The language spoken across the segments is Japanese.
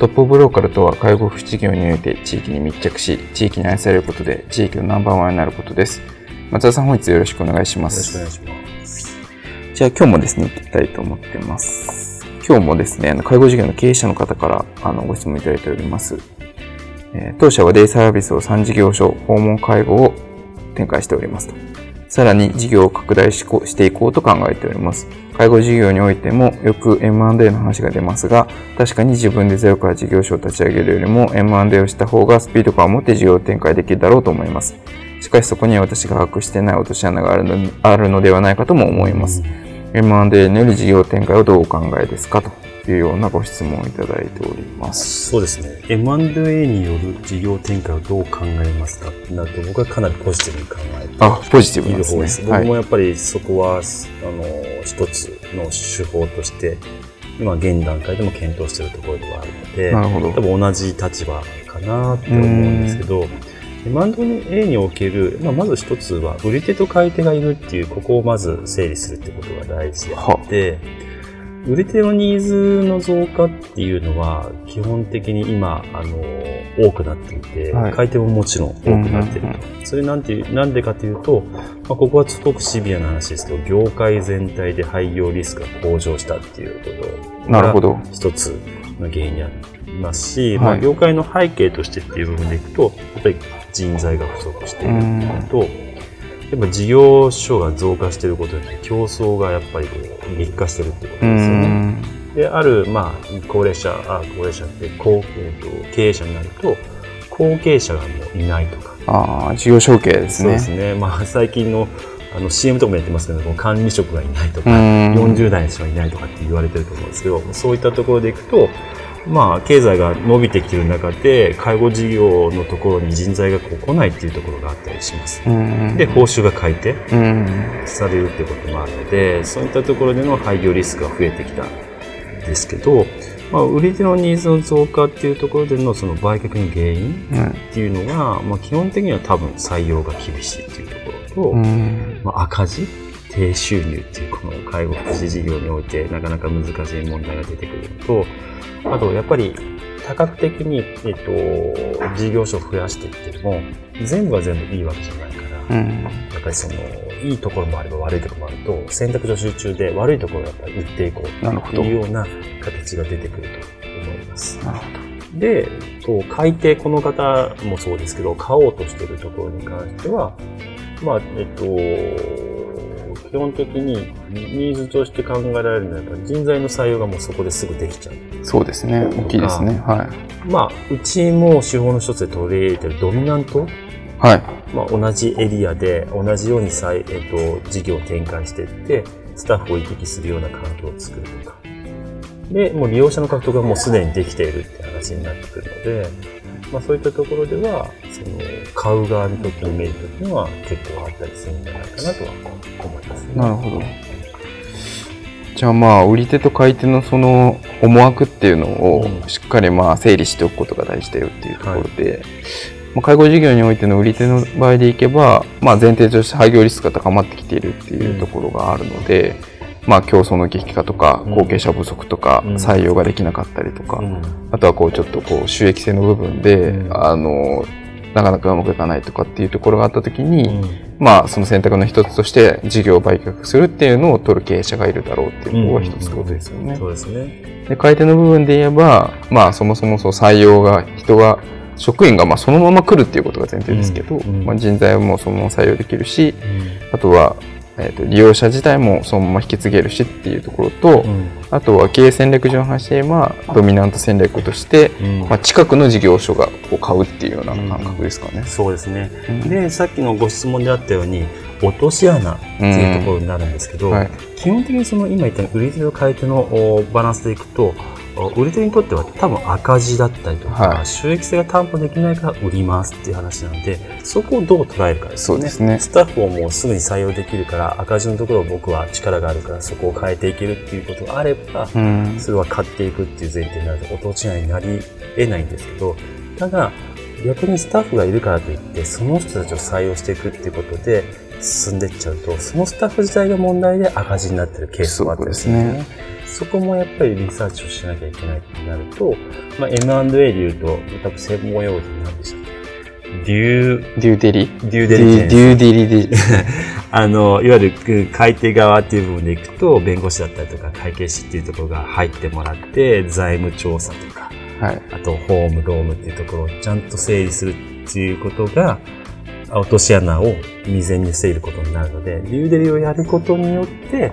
トップオブローカルとは介護福祉業において地域に密着し、地域に愛されることで地域のナンバーワンになることです。松田さん本日よろしくお願いします。よろしくお願いします。じゃあ今日もですね、行きたいと思ってます。今日もですね、介護事業の経営者の方からあのご質問いただいております。えー、当社はデイサービスを3事業所訪問介護を展開しておりますと。さらに事業を拡大していこうと考えております。介護事業においてもよく M&A の話が出ますが、確かに自分でゼロから事業所を立ち上げるよりも M&A をした方がスピード感を持って事業を展開できるだろうと思います。しかしそこには私が把握してない落とし穴があるのあるのではないかとも思います。M&A による事業展開をどうお考えですかというようなご質問をいただいております。そうですね。M&A による事業展開をどう考えますか？ってなると、僕はかなりポジティブに考えてあ、ポジティブですね。す僕もやっぱりそこは、あの、一つの手法として、今現段階でも検討しているところではあるので、なるほど多分同じ立場かなって思うんですけど、M&A における、まあ、まず一つは、売り手と買い手がいるっていう、ここをまず整理するってことが大事であって、売り手のニーズの増加っていうのは、基本的に今、あの、多くなっていて、はい、買い手ももちろん多くなっていると。それなんていう、なんでかというと、まあ、ここはすごくシビアな話ですけど、業界全体で廃業リスクが向上したっていうことなるほど。一つの原因にありますし、はい、まあ、業界の背景としてっていう部分でいくと、やっぱり人材が不足しているっていうと、やっぱ事業所が増加していることによって競争がやっぱりこう激化してるってことですよね。である、まあ、高齢者あ高齢者って高、えーと、経営者になると後継者がもういないとか。ああ事業承継ですね。そうですね、まあ、最近のあの CM とかもやってますけど管理職がいないとか40代の人がいないとかって言われてると思うんですけどそういったところでいくとまあ、経済が伸びてきてる中で介護事業のところに人材がこう来ないっていうところがあったりします。で報酬が改定されるっていうこともあるのでそういったところでの廃業リスクが増えてきたんですけど、まあ、売り手のニーズの増加っていうところでのその売却の原因っていうのが、まあ、基本的には多分採用が厳しいっていうところと、まあ、赤字低収入っていうこの介護福祉事業においてなかなか難しい問題が出てくるとあとやっぱり多角的に、えっと、事業所を増やしていっても全部は全部いいわけじゃないから、うん、やっぱりそのいいところもあれば悪いところもあると選択肢中で悪いところをやっぱり売っていこうというような形が出てくると思います。なるほど。で、と買い手、この方もそうですけど、買おうとしているところに関しては、まあ、えっと、基本的にニーズとして考えられるのは人材の採用がもうそこですぐできちゃう。そうですね。大きいですね。はい。まあ、うちも手法の一つで取り入れてるドミナント？はい。まあ、同じエリアで同じように再、えっと、事業を展開していって、スタッフを行き来するような環境を作るとか。で、もう利用者の獲得がもうすでにできているって話になってくるので、まあ、そういったところでは、その、買う側にとってのメリットっていうのは結構あったりするんじゃないかなとは思いますね。なるほど。じゃあまあ、売り手と買い手のその思惑っていうのをしっかりまあ整理しておくことが大事だよっていうところで、はい、まあ、介護事業においての売り手の場合でいけば、まあ、前提として廃業リスクが高まってきているっていうところがあるので、まあ、競争の激化とか後継者不足とか採用ができなかったりとか、あとはこうちょっとこう収益性の部分で、あのなかなかうまくいかないとかっていうところがあった時に、まあその選択の一つとして事業を売却するっていうのを取る経営者がいるだろうっていうのが一つってことですよね。そうですね。で買い手の部分で言えば、まあそもそもそう採用が人が職員がまあそのまま来るっていうことが前提ですけど、まあ、人材もそのまま採用できるしあとは、えー、と利用者自体もそのまま引き継げるしっていうところと、あとは経営戦略上の話でドミナント戦略として、うん。まあ、近くの事業所がを買うっていうような感覚ですかね。そうですね。うん。で、さっきのご質問であったように、落とし穴っていうところになるんですけど、はい。基本的にその今言った売り手と買い手のおバランスでいくと、お売り手にとっては多分赤字だったりとか、はい。収益性が担保できないから売りますっていう話なんで、そこをどう捉えるかですよね。そうですね。スタッフをもうすぐに採用できるから、赤字のところを僕は力があるからそこを変えていけるっていうことがあれば、うん。それは買っていくっていう前提になると落とし穴になり得ないんですけど、ただ、逆にスタッフがいるからといって、その人たちを採用していくっていうことで進んでいっちゃうと、そのスタッフ自体が問題で赤字になってるケースもあったりするんですね。そこもやっぱりリサーチをしなきゃいけないってなると、まあ、M&A で言うと、多分専門用語で何でしたっけデュー、デューデリ。デューデデリデューデリで あの、いわゆる買い手側っていう部分でいくと、弁護士だったりとか会計士っていうところが入ってもらって、財務調査とか、はい。あとホーム、ロームっていうところをちゃんと整理するっていうことが、落とし穴を未然に防いることになるので、リューデリをやることによって、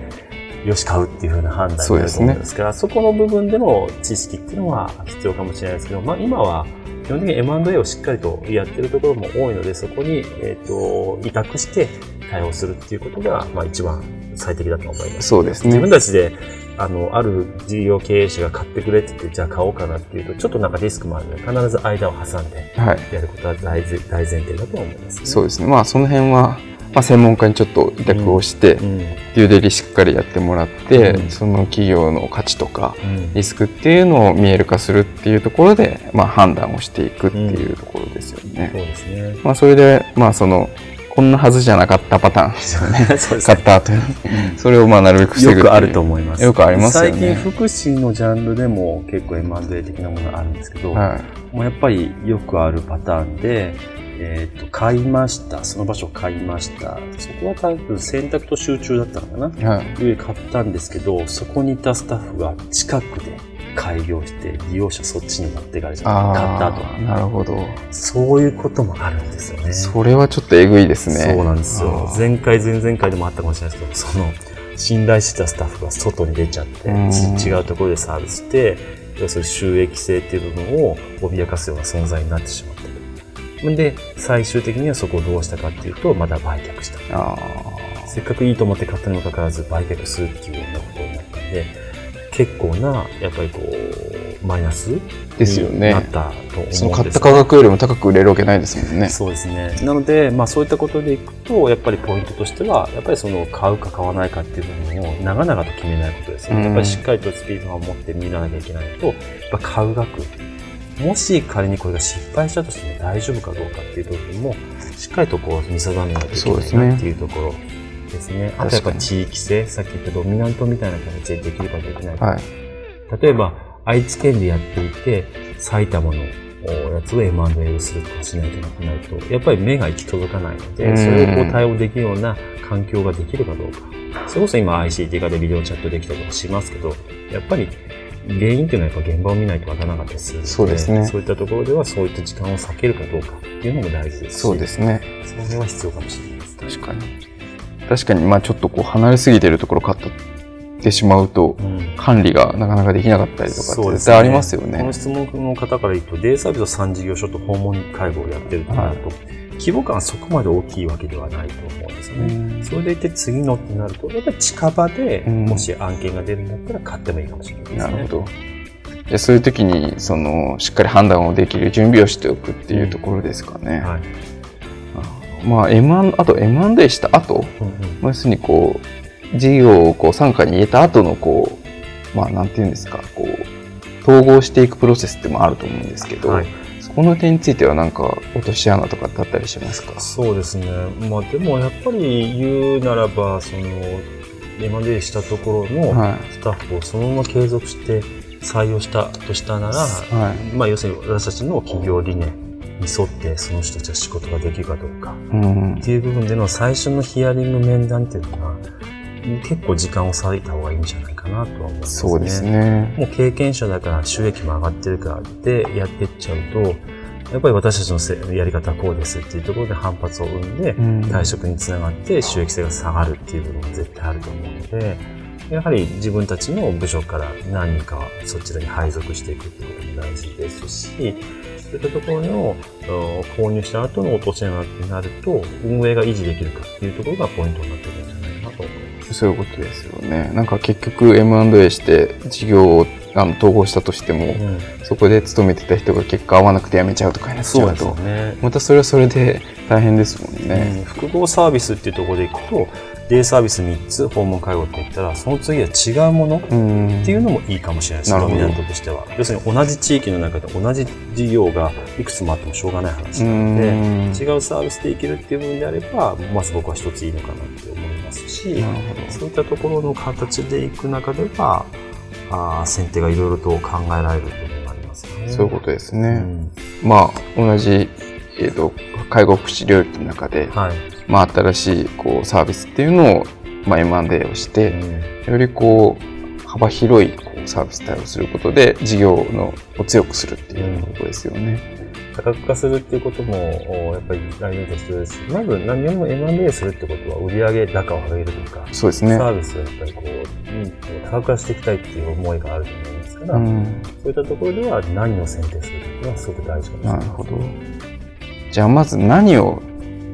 よし、買うっていうふうな判断になると思うんですから、そこの部分での知識っていうのは必要かもしれないですけど、まあ今は基本的に M&A をしっかりとやってるところも多いので、そこに、えっ、と、委託して対応するっていうことが、まあ一番最適だと思います。そうです自分ね。たちで、あの、ある事業経営者が買ってくれって言って、じゃあ買おうかなっていうと、ちょっとなんかリスクもあるので、必ず間を挟んではい。やることは大前大前提だと思います、ね。そうですね。まあその辺は、まあ、専門家にちょっと委託をして、うん。デューデリしっかりやってもらって、うんその企業の価値とかうんリスクっていうのを見える化するっていうところで、まあ、判断をしていくっていうところですよね。そうですね。まあ、それで、まあ、そのこんなはずじゃなかったパターンですよねそう。買った後にそれをまあなるべく防ぐよくあると思います。よくありますよね最近、福祉のジャンルでも結構 M&A 的なものがあるんですけど、はもうやっぱりよくあるパターンで、えっ、と、買いました。その場所を買いました。そこは多分選択と集中だったのかな。いはいで買ったんですけど、そこにいたスタッフが近くで開業して、利用者そっちに持っていかれちゃった。買った後ああなるほどそういうこともあるんですよね。それはちょっとえぐいですねそうなんですよ前回、前々回でもあったかもしれないですけど、その、信頼してたスタッフが外に出ちゃって、うん違うところでサービスして、要するに収益性っていう部分を脅かすような存在になってしまってる。で、最終的にはそこをどうしたかっていうと、まだ売却した。あせっかくいいと思って買ったにもかかわらず売却するっていうようなことになったんで、結構な、やっぱりこう、マイナスですよね。になったと思その買った価格よりも高く売れるわけないですもんね。そうですね。なので、まあそういったことでいくと、やっぱりポイントとしては、やっぱりその買うか買わないかっていう部分を長々と決めないことですよね。うん。やっぱりしっかりとスピードを持って見らなきゃいけないと、やっぱ買う額、もし仮にこれが失敗したとしても大丈夫かどうかっていう部分も、しっかりとこう見定めないといけないなっていうところですね。あとやっぱ地域性、さっき言ったドミナントみたいな形でできるかできないか。はい例えば、愛知県でやっていて、埼玉のおやつを M&A をするとかしないとなくなると、やっぱり目が行き届かないのうんで、それをこう対応できるような環境ができるかどうか。それこそ今 ICT 化でビデオチャットできたりとかしますけど、やっぱり原因っていうのはやっぱ現場を見ないとわからなかったりするので、そうですねそういったところではそういった時間を避けるかどうかっていうのも大事ですし、そうですねその辺は必要かもしれないです。確かに確かにまあちょっとこう離れすぎてるところ買ってしまうとうん管理がなかなかできなかったりとかって絶対ありますよねこの質問の方から言うと、デイサービスを3事業所と訪問介護をやってるとなると、規模感はそこまで大きいわけではないと思うんですよね。それでいて次のってなると、やっぱり近場でうんもし案件が出るんだったら買ってもいいかもしれないですね。なるほど。でそういう時にそのしっかり判断をできる準備をしておくっていうところですかね。はい。まあ M&、あと M&A した後、うんうんまあ要するにこう事業をこう傘下に入れた後のこうまあなんていうんですかこう統合していくプロセスってもあると思うんですけど、はいそこの点についてはなんか落とし穴とかってあったりしますか？そうですね。まあでもやっぱり言うならば、その、M&A したところのはいスタッフをそのまま継続して採用したとしたなら、はい。まあ要するに私たちの企業理念に沿ってその人たちは仕事ができるかどうかうんっ。ていう部分での最初のヒアリング面談っていうのは結構時間を割いた方がいいんじゃないかなとは思いますね。そうですね。もう経験者だから収益も上がってるからってやってっちゃうと、やっぱり私たちのせやり方はこうですっていうところで反発を生んで、うん退職につながって収益性が下がるっていう部分も絶対あると思うので、やはり自分たちの部署から何人かはそちらに配属していくっていうことも大事ですし、そういったところのうん購入した後の落とし穴になると、運営が維持できるかっていうところがポイントになってくるんじゃないかなと思います。そういうことですよね。なんか結局 M&A して事業をあの統合したとしても、うんそこで勤めてた人が結果合わなくて辞めちゃうとかになっちゃうと、ね。またそれはそれで大変ですもんね。うん複合サービスっていうところでいくと、デイサービス3つ、訪問介護って言ったら、その次は違うものうん。っていうのもいいかもしれないです、ドミナントとしては。要するに同じ地域の中で同じ事業がいくつもあってもしょうがない話なので、うん違うサービスでいけるっていう部分であれば、まず僕は一ついいのかなって思いますし。そういったところの形でいく中では、あー選定がいろいろと考えられる部分がありますよね。そういうことですうね。んまあ、同じ、えっ、と、介護福祉領域の中で、はい。まあ、新しい、こう、サービスっていうのを、まあ、M&A をして、よりこう、幅広いこうサービス対応することで、事業のを強くするっていうことですよね。多角化するっていうことも、おやっぱり来年と必要ですし、まず何でも M&A するってことは売上高を上げるとか、そうですね。サービスをやっぱりこう、うん多角化していきたいっていう思いがあると思いますから、うん。そういったところでは何を選定するっていうのはすごく大事かもしれな。ないるほど。じゃあ、まず何を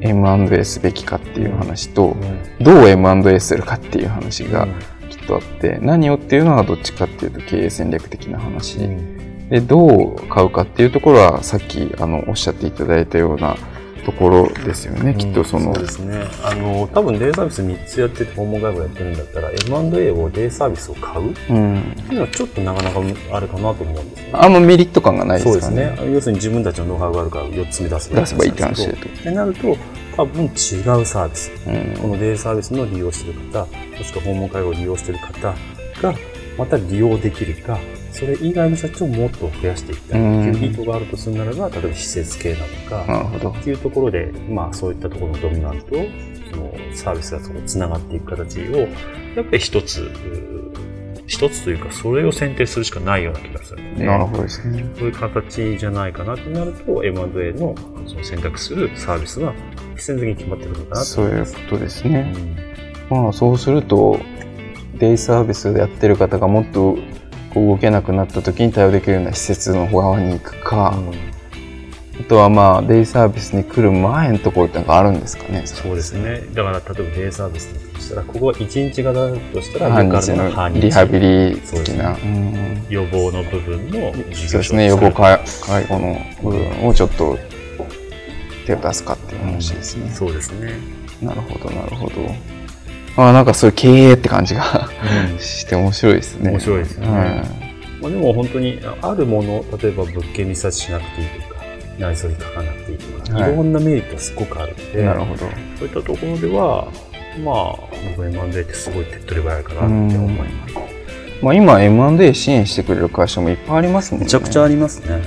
M&A すべきかっていう話と、うん。どう M&A するかっていう話がうん。きっとあって、何をっていうのはどっちかっていうと経営戦略的な話。うん。で、どう買うかっていうところは、さっき、あの、おっしゃっていただいたようなところですよね。きっとその、うですね。あの、多分デイサービス3つやってて訪問外部やってるんだったら、M&A をデイサービスを買うってうん。いうのはちょっとなかなかあるかなと思うんですね。あんまメリット感がないでそうですすかね。ね。要するに自分たちのノウハウがあるから4つ目出せば出せばいいって話でですと。ってなると、多分違うサービス。うんこのデイサービスの利用している方、もしくは訪問介護を利用している方が、また利用できるか、それ以外の人たちをもっと増やしていきたいっていう意図があるとするならば、例えば施設系なのか、なるほどっ。ていうところで、まあそういったところのドミナントを、そのサービスがそこつながっていく形を、やっぱり一つ、一つというか、それを選定するしかないような気がするので、なるほどですね。そういう形じゃないかなってなると、M&A のその選択するサービスが必然的に決まってくるのかなとそういう。ことですね。まあそうすると、デイサービスでやってる方がもっと動けなくなった時に対応できるような施設の側に行くか、うんあとはまあデイサービスに来る前のところってなんかあるんですかね。そうですね。だから、例えばデイサービスだとしたら、ここは1日型だとしたら、半日半日のリハビリ的な。ねうん予防の部分のそうですね、予防介介護の部分をちょっと手を出すかっていう話ですね。そうですね。なるほど、なるほど。あなんかそういう経営って感じがうん。して面白いですね。面白いですね。はい。まあ、でも本当にあるもの例えば物件リサーチしなくていいとか内装に書かなくていいとか、はい。い、ろんなメリットがすごくあるのでなるほど。そういったところではまあ僕 M&A ってすごい手っ取り早いかなって思います。まあ、今 M&A 支援してくれる会社もいっぱいありますもんね。めちゃくちゃありますね。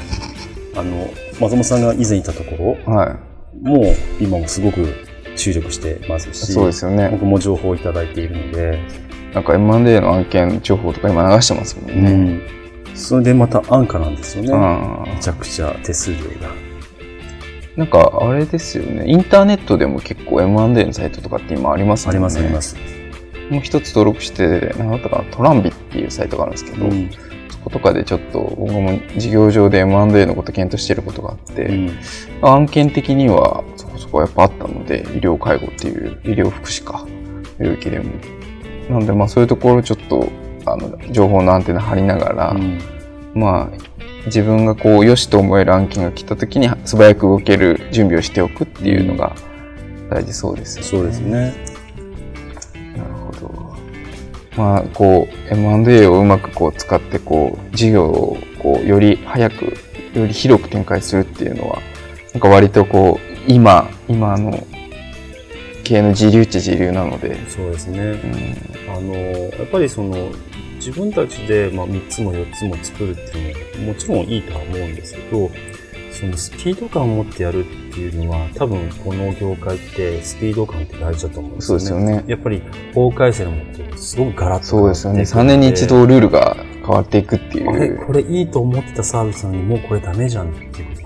あの松本さんが以前いたところはもう今もすごく注力してますい。しそうですよね。僕も情報をいただいているので、なんか M&A の案件情報とか今流してますもんね。うんそれでまた安価なんですよねあめちゃくちゃ手数料がーなんかあれですよね。インターネットでも結構 M&A のサイトとかって今ありますね。ありますあります、もう一つ登録して、なんだったかな、トランビっていうサイトがあるんですけど、うんそことかでちょっと僕も事業上で M&A のこと検討していることがあって、うん案件的にはそやっぱあったので、医療介護っていう、医療福祉か、領域でも。なのでまあそういうところちょっと、あの、情報のアンテナ張りながら、うんまあ、自分がこう、良しと思える案件が来た時に素早く動ける準備をしておくっていうのが大事そうですよね。そうですね。なるほど。まあ、こう、M&A をうまくこう使って、こう、事業をこう、より早く、より広く展開するっていうのは、なんか割とこう、今、今の経営の自流っちゃ自流なので、そうですね。うん、あの、やっぱりその、自分たちで、まあ、3つも4つも作るっていうのももちろんいいとは思うんですけど、そのスピード感を持ってやるっていうのは、多分この業界ってスピード感って大事だと思うんですそうよね。ですよね。やっぱり法改正のもってすごくガラッとそうですよね。3変わっていくので年に一度ルールが変わっていくっていう。これいいと思ってたサービスなのにもうこれダメじゃんっていう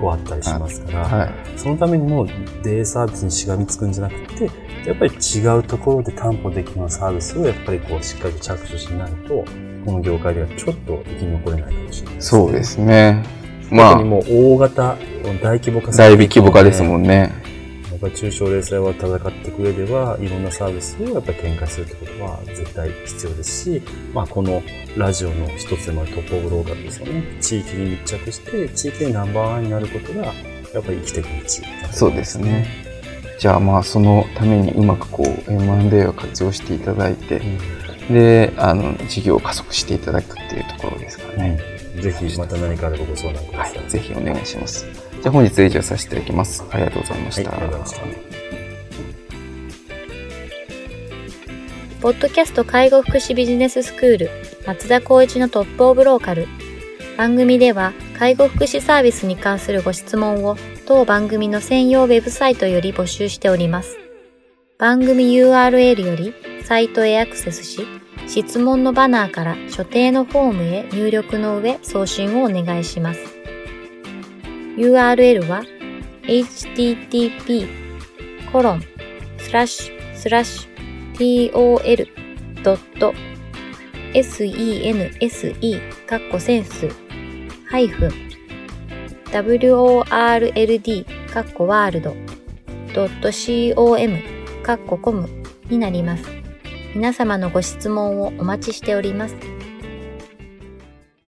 構あったりしますから、はい。そのためにもデイサービスにしがみつくんじゃなくて、やっぱり違うところで担保できるサービスをやっぱりこうしっかり着手しないと、この業界ではちょっと生き残れないかもしれないです、そうですね。まあ、特にもう大型、大規模化だいぶ規模化ですもんんね。ぱり中小零細は戦っていく上では、いろんなサービスをやっぱり展開するってことは絶対必要ですし、まあこのラジオの一つでもあるトップオブローカルですよね。地域に密着して、地域でナンバーワンになることが、やっぱり生きていく道そうですね。じゃあまあ、そのためにうまくこう、M&A を活用していただいて、で、あの、事業を加速していただくっていうところですかね。うん。ぜひまた何かあればご相談ください。ぜひお願いします。じゃあ本日は以上させていただきます。ありがとうございましはい、た。ありがとうございました。ポッドキャスト介護福祉ビジネススクール松田光一のトップオブローカル。番組では介護福祉サービスに関するご質問を当番組の専用ウェブサイトより募集しております。番組 URL よりサイトへアクセスし、質問のバナーから所定のフォームへ入力の上送信をお願いします。URL は http コロンスラッシュスラッシュ tol.sense かっこセンスハイフン world かっこワールド .com かっこコムになります。皆様のご質問をお待ちしております。